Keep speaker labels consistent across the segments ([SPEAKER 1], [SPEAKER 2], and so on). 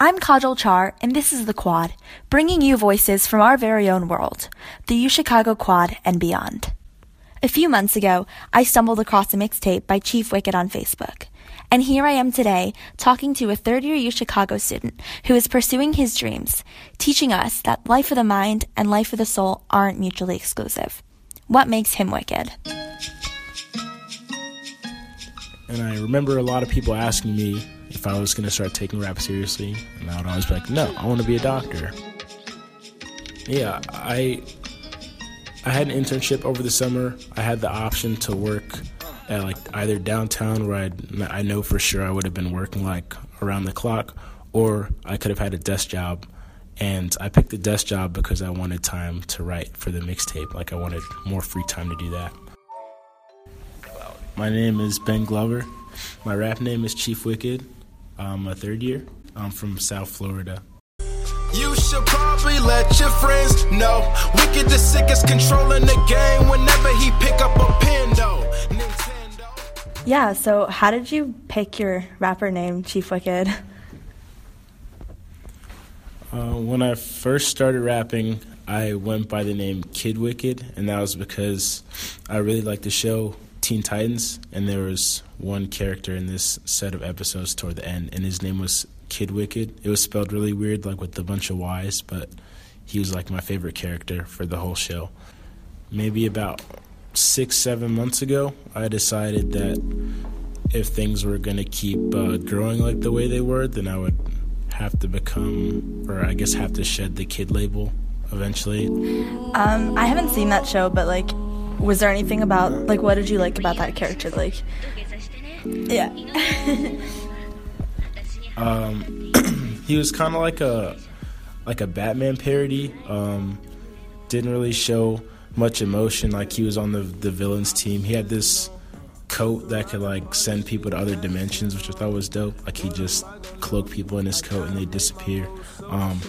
[SPEAKER 1] I'm Kajol Char, and this is The Quad, bringing you voices from our very own world, the U Chicago Quad and beyond. A few months ago, I stumbled across a mixtape by Chief Wicked on Facebook. And here I am today, talking to a third year U Chicago student who is pursuing his dreams, teaching us that life of the mind and life of the soul aren't mutually exclusive. What makes him wicked?
[SPEAKER 2] And I remember a lot of people asking me if I was to start taking rap seriously, and I would always be like, "No, I want to be a doctor." Yeah, I I had an internship over the summer. I had the option to work at like either downtown, where I'd, I know for sure I would have been working like around the clock, or I could have had a desk job. And I picked the desk job because I wanted time to write for the mixtape. Like I wanted more free time to do that. My name is Ben Glover. My rap name is Chief Wicked. I'm a third year. I'm from South Florida.
[SPEAKER 3] You should probably let your friends know. Wicked the sickest controlling the game whenever he pick up a pen though. Nintendo.
[SPEAKER 1] Yeah, so how did you pick your rapper name, Chief Wicked?
[SPEAKER 2] Uh, when I first started rapping, I went by the name Kid Wicked, and that was because I really liked the show Teen Titans, and there was one character in this set of episodes toward the end, and his name was Kid Wicked. It was spelled really weird, like with a bunch of Y's, but he was like my favorite character for the whole show. Maybe about six, seven months ago, I decided that if things were going to keep uh, growing like the way they were, then I would have to become, or I guess have to shed the kid label eventually.
[SPEAKER 1] Um, I haven't seen that show, but like, was there anything about like what did you like about that character? Like, yeah.
[SPEAKER 2] Um, he was kind of like a like a Batman parody. Um, didn't really show much emotion. Like he was on the the villains team. He had this coat that could like send people to other dimensions, which I thought was dope. Like he just cloak people in his coat and they disappear. Um,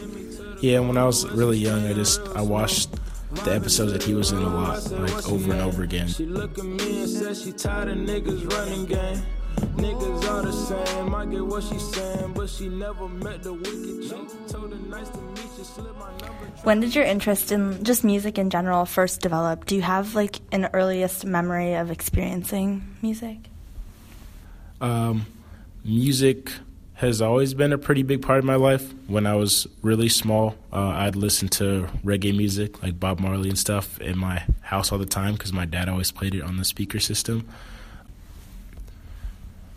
[SPEAKER 2] yeah, when I was really young, I just I watched the episodes that he was in a lot, like over and over again.
[SPEAKER 3] She look at me and says she tired of niggas running game. Niggas all the same. I get what she's saying, but she never met the wicked chick. Told her nice to meet you, slip my number.
[SPEAKER 1] When did your interest in just music in general first develop? Do you have like an earliest memory of experiencing music?
[SPEAKER 2] Um, music has always been a pretty big part of my life. When I was really small, uh, I'd listen to reggae music like Bob Marley and stuff in my house all the time because my dad always played it on the speaker system.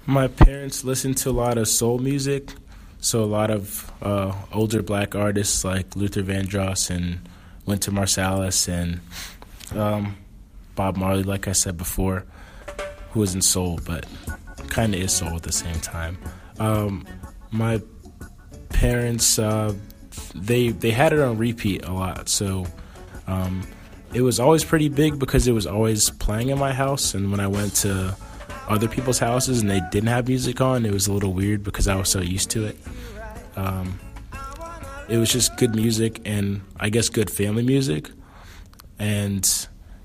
[SPEAKER 2] My parents listened to a lot of soul music, so a lot of uh, older black artists like Luther Vandross and Wynton Marsalis and um, Bob Marley, like I said before, who in soul, but kind of is soul at the same time. Um, my parents, uh, they they had it on repeat a lot, so um, it was always pretty big because it was always playing in my house. And when I went to other people's houses and they didn't have music on, it was a little weird because I was so used to it. Um, it was just good music and I guess good family music, and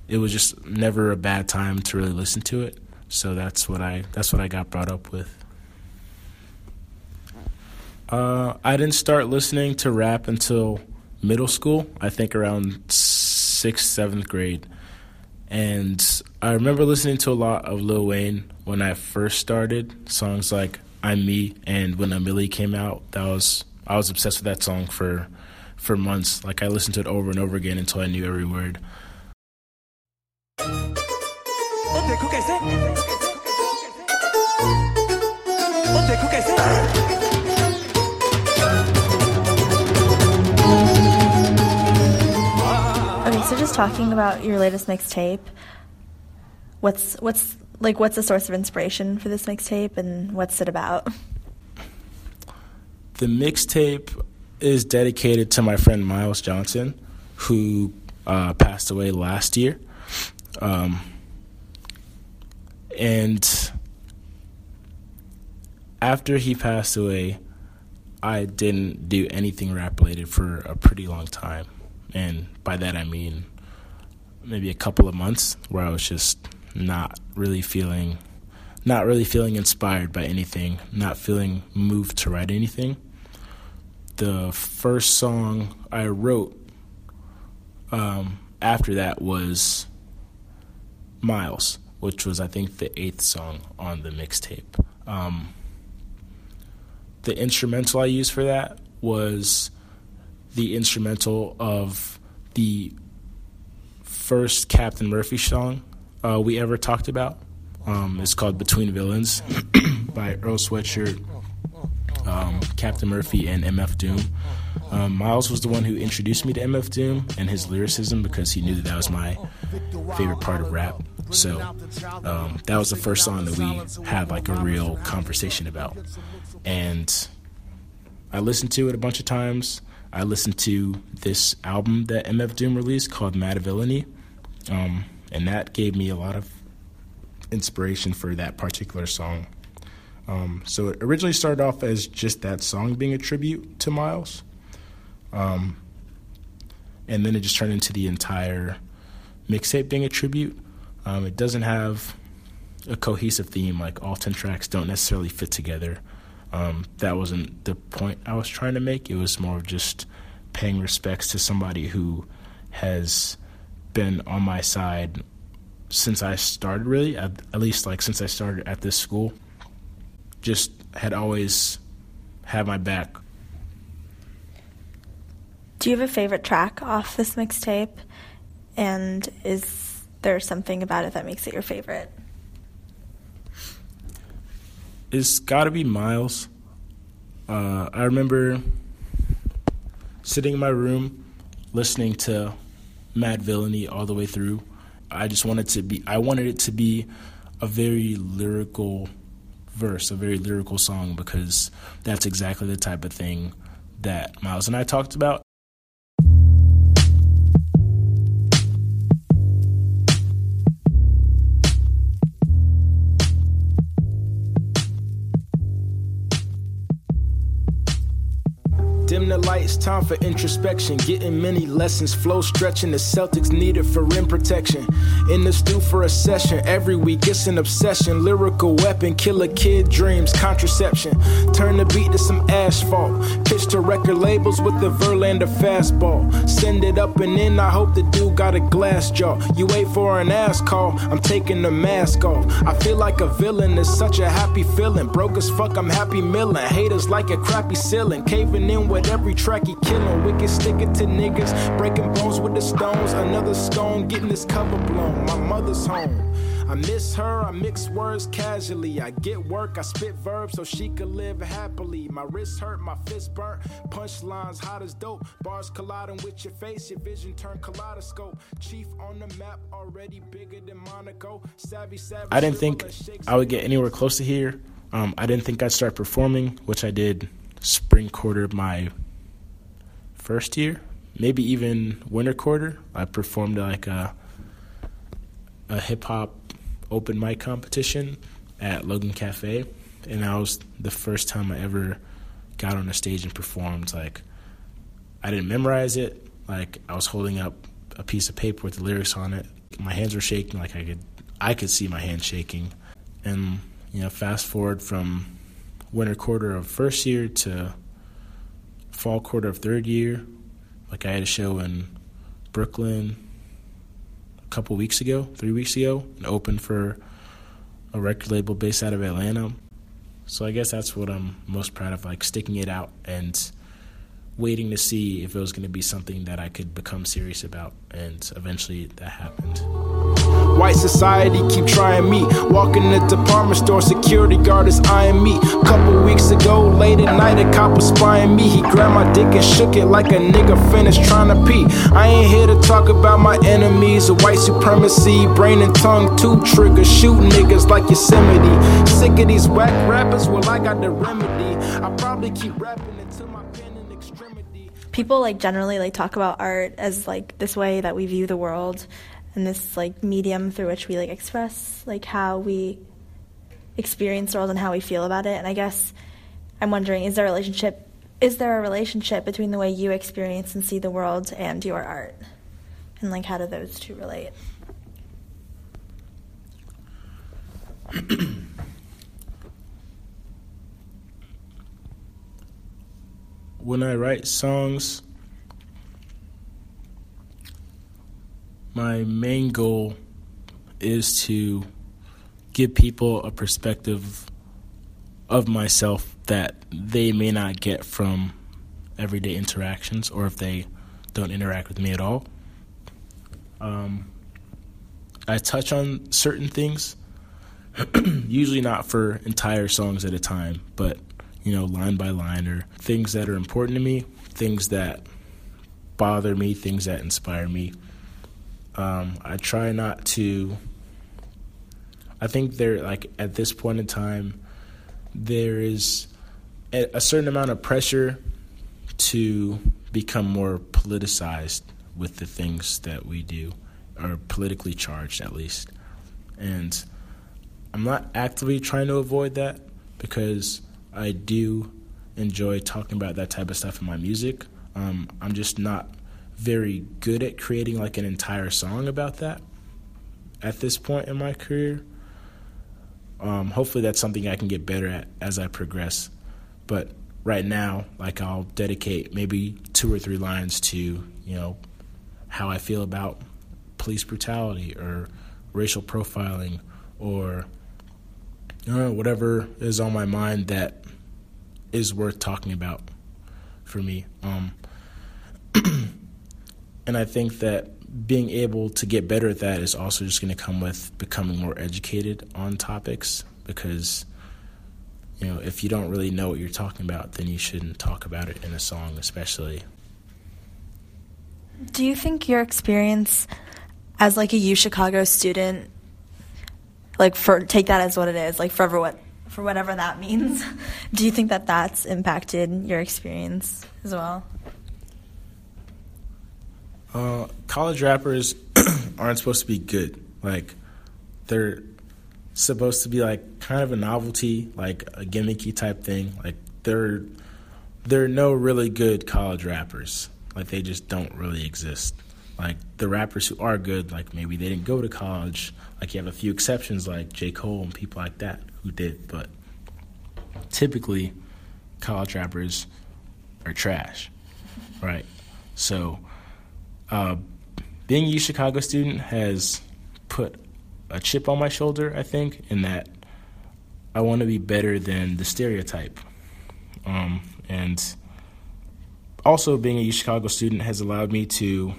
[SPEAKER 2] it was just never a bad time to really listen to it. So that's what I that's what I got brought up with. Uh, I didn't start listening to rap until middle school, I think around sixth, seventh grade. And I remember listening to a lot of Lil Wayne when I first started. Songs like I'm Me and When a Milli came out, that was I was obsessed with that song for for months. Like I listened to it over and over again until I knew every word.
[SPEAKER 1] Okay, just talking about your latest mixtape, what's what's like what's the source of inspiration for this mixtape and what's it about?
[SPEAKER 2] The mixtape is dedicated to my friend Miles Johnson, who uh, passed away last year. Um, and after he passed away, I didn't do anything rap related for a pretty long time. And by that I mean maybe a couple of months where I was just not really feeling not really feeling inspired by anything, not feeling moved to write anything. the first song I wrote um, after that was Miles, which was I think the eighth song on the mixtape. Um, the instrumental I used for that was the instrumental of the first Captain Murphy song uh, we ever talked about. Um, it's called Between Villains by Earl Sweatshirt, um, Captain Murphy, and MF Doom. Um, Miles was the one who introduced me to MF Doom and his lyricism because he knew that that was my favorite part of rap. So um, that was the first song that we had like a real conversation about. And I listened to it a bunch of times. I listened to this album that MF Doom released called Madvillainy, um, and that gave me a lot of inspiration for that particular song. Um, so it originally started off as just that song being a tribute to Miles, um, and then it just turned into the entire mixtape being a tribute. Um, it doesn't have a cohesive theme; like all ten tracks don't necessarily fit together. Um, that wasn't the point I was trying to make. It was more of just paying respects to somebody who has been on my side since I started, really, at, at least like since I started at this school. Just had always had my back.
[SPEAKER 1] Do you have a favorite track off this mixtape? And is there something about it that makes it your favorite?
[SPEAKER 2] It's got to be Miles. Uh, I remember sitting in my room listening to Madvillainy all the way through. I just wanted to be. I wanted it to be a very lyrical verse, a very lyrical song, because that's exactly the type of thing that Miles and I talked about.
[SPEAKER 3] Dim the lights, time for introspection. Getting many lessons, flow stretching. The Celtics needed for rim protection. In the stew for a session. Every week it's an obsession. Lyrical weapon, killer kid dreams, contraception. Turn the beat to some asphalt. Pitch to record labels with the Verlander fastball. Send it up and in, I hope the dude got a glass jaw. You wait for an ass call, I'm taking the mask off. I feel like a villain, it's such a happy feeling. Broke as fuck, I'm happy milling. Haters like a crappy ceiling. Caving in with every track he killing. Wicked sticking to niggas. Breaking bones with the stones. Another stone getting his cover blown. My mother's home. I miss her, I mix words casually. I get work, I spit verbs so she could live happily. My wrist hurt, my fist burnt. Punchlines hot as dope. Bars colliding with your face, your vision turn kaleidoscope. Chief on the map, already bigger than Monaco. Savvy, savvy.
[SPEAKER 2] I didn't think I would get anywhere close to here. Um, I didn't think I'd start performing, which I did spring quarter my first year, maybe even winter quarter. I performed like a a hip hop open mic competition at Logan Cafe, and that was the first time I ever got on a stage and performed. Like, I didn't memorize it. Like, I was holding up a piece of paper with the lyrics on it. My hands were shaking. Like, I could I could see my hands shaking. And you know, fast forward from winter quarter of first year to fall quarter of third year. Like I had a show in Brooklyn a couple weeks ago, three weeks ago, and opened for a record label based out of Atlanta. So I guess that's what I'm most proud of, like sticking it out and waiting to see if it was going to be something that I could become serious about. And eventually that happened.
[SPEAKER 3] White society keep trying me. Walking in the department store, security guard is eyeing me. Couple weeks ago, late at night, a cop was spying me. He grabbed my dick and shook it like a nigga finished trying to pee. I ain't here to talk about my enemies, white supremacy, brain and tongue, two triggers, shoot niggas like Yosemite. Sick of these whack rappers, well, I got the remedy. I probably keep rapping until my pen in extremity.
[SPEAKER 1] People like generally like talk about art as like this way that we view the world and this like medium through which we like express like how we experience the world and how we feel about it. And I guess I'm wondering is there a relationship is there a relationship between the way you experience and see the world and your art? And like how do those two relate?
[SPEAKER 2] when I write songs, my main goal is to give people a perspective of myself that they may not get from everyday interactions or if they don't interact with me at all. Um, I touch on certain things, usually not for entire songs at a time, but you know, line by line, or things that are important to me, things that bother me, things that inspire me. Um, I try not to. I think there, like at this point in time, there is a, certain amount of pressure to become more politicized with the things that we do, or politically charged at least. And I'm not actively trying to avoid that because I do enjoy talking about that type of stuff in my music. Um, I'm just not very good at creating like an entire song about that at this point in my career. Um, hopefully, that's something I can get better at as I progress. But right now, like I'll dedicate maybe two or three lines to you know how I feel about police brutality or racial profiling or know, whatever is on my mind that is worth talking about for me. Um, and I think that being able to get better at that is also just going to come with becoming more educated on topics because you know if you don't really know what you're talking about then you shouldn't talk about it in a song especially
[SPEAKER 1] do you think your experience as like a u chicago student like for take that as what it is, like for what for whatever that means. Do you think that that's impacted your experience as well?
[SPEAKER 2] Uh, college rappers aren't supposed to be good. Like they're supposed to be like kind of a novelty, like a gimmicky type thing. Like there, there are no really good college rappers. Like they just don't really exist. Like the rappers who are good, like maybe they didn't go to college. Like you have a few exceptions, like J. Cole and people like that who did, but typically, college rappers are trash, right? So, uh, being a Chicago student has put a chip on my shoulder, I think, in that I want to be better than the stereotype. Um, and also, being a Chicago student has allowed me to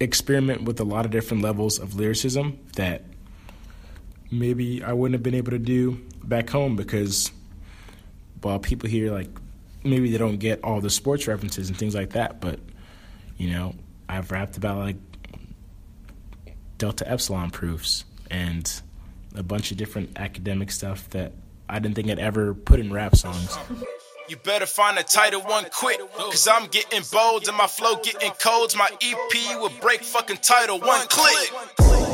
[SPEAKER 2] experiment with a lot of different levels of lyricism that maybe I wouldn't have been able to do back home because while people here like maybe they don't get all the sports references and things like that, but you know, I've rapped about like delta epsilon proofs and a bunch of different academic stuff that I didn't think I'd ever put in rap songs.
[SPEAKER 3] You better find a title one quick, cause I'm getting bold and my flow getting cold. My EP will break fucking title one click.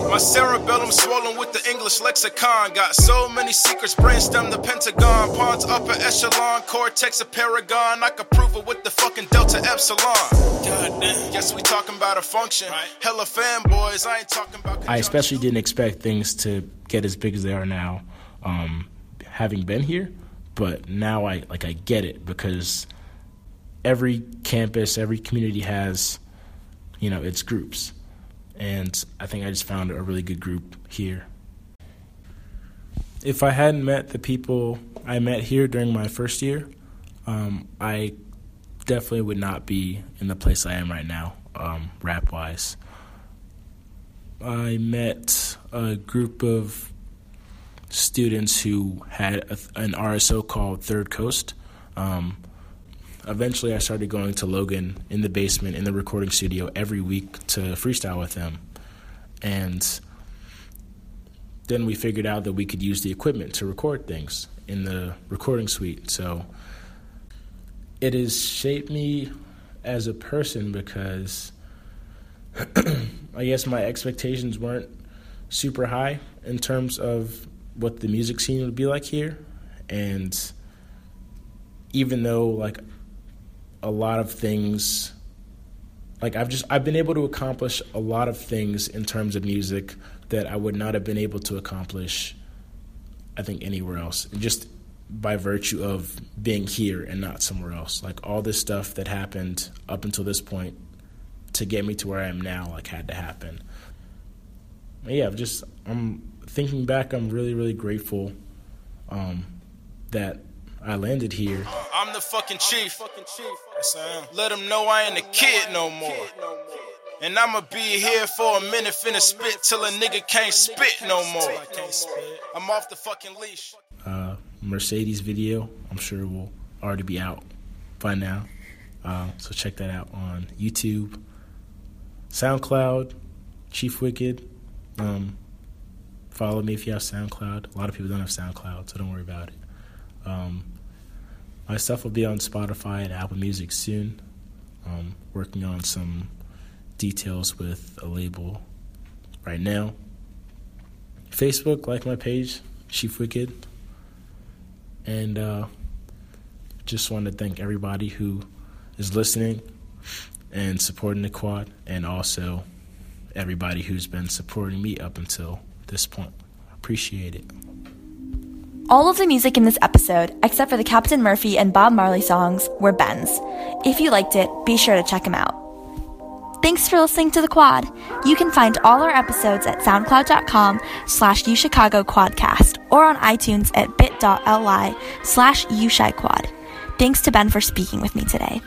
[SPEAKER 3] My cerebellum swollen with the English lexicon. Got so many secrets, brainstem the Pentagon. Pawns upper echelon, cortex a paragon. I could prove it with the fucking Delta Epsilon. Guess we talking about a function. Hella fanboys, I ain't talking about.
[SPEAKER 2] I especially didn't expect things to get as big as they are now, um, having been here but now I like I get it because every campus, every community has, you know, its groups, and I think I just found a really good group here. If I hadn't met the people I met here during my first year, um, I definitely would not be in the place I am right now, um, rap wise. I met a group of students who had a, an RSO called Third Coast. Um, eventually, I started going to Logan in the basement in the recording studio every week to freestyle with them. And then we figured out that we could use the equipment to record things in the recording suite. So it has shaped me as a person because I guess my expectations weren't super high in terms of what the music scene would be like here, and even though like a lot of things like I've just I've been able to accomplish a lot of things in terms of music that I would not have been able to accomplish I think anywhere else. Just by virtue of being here and not somewhere else. Like all this stuff that happened up until this point to get me to where I am now, like had to happen. Yeah, I'm just I'm thinking back. I'm really really grateful um, that I landed here.
[SPEAKER 3] I'm the fucking chief. Yes, I am. Let them know I ain't a kid no more. And I'ma be here for a minute, finna spit till a nigga can't spit no more. I'm off the fucking leash.
[SPEAKER 2] Uh, Mercedes video, I'm sure will already be out by now. Uh, so check that out on YouTube, SoundCloud, Chief Wicked. Um, follow me if you have SoundCloud. A lot of people don't have SoundCloud, so don't worry about it. Um, my stuff will be on Spotify and Apple Music soon. Um, working on some details with a label right now. Facebook, like my page, Chief Wicked. And uh, just want to thank everybody who is listening and supporting the quad, and also everybody who's been supporting me up until this point. Appreciate it.
[SPEAKER 1] All of the music in this episode, except for the Captain Murphy and Bob Marley songs, were Ben's. If you liked it, be sure to check him out. Thanks for listening to The Quad. You can find all our episodes at soundcloud.com slash uchicagoquadcast or on iTunes at bit.ly slash ushiquad. Thanks to Ben for speaking with me today.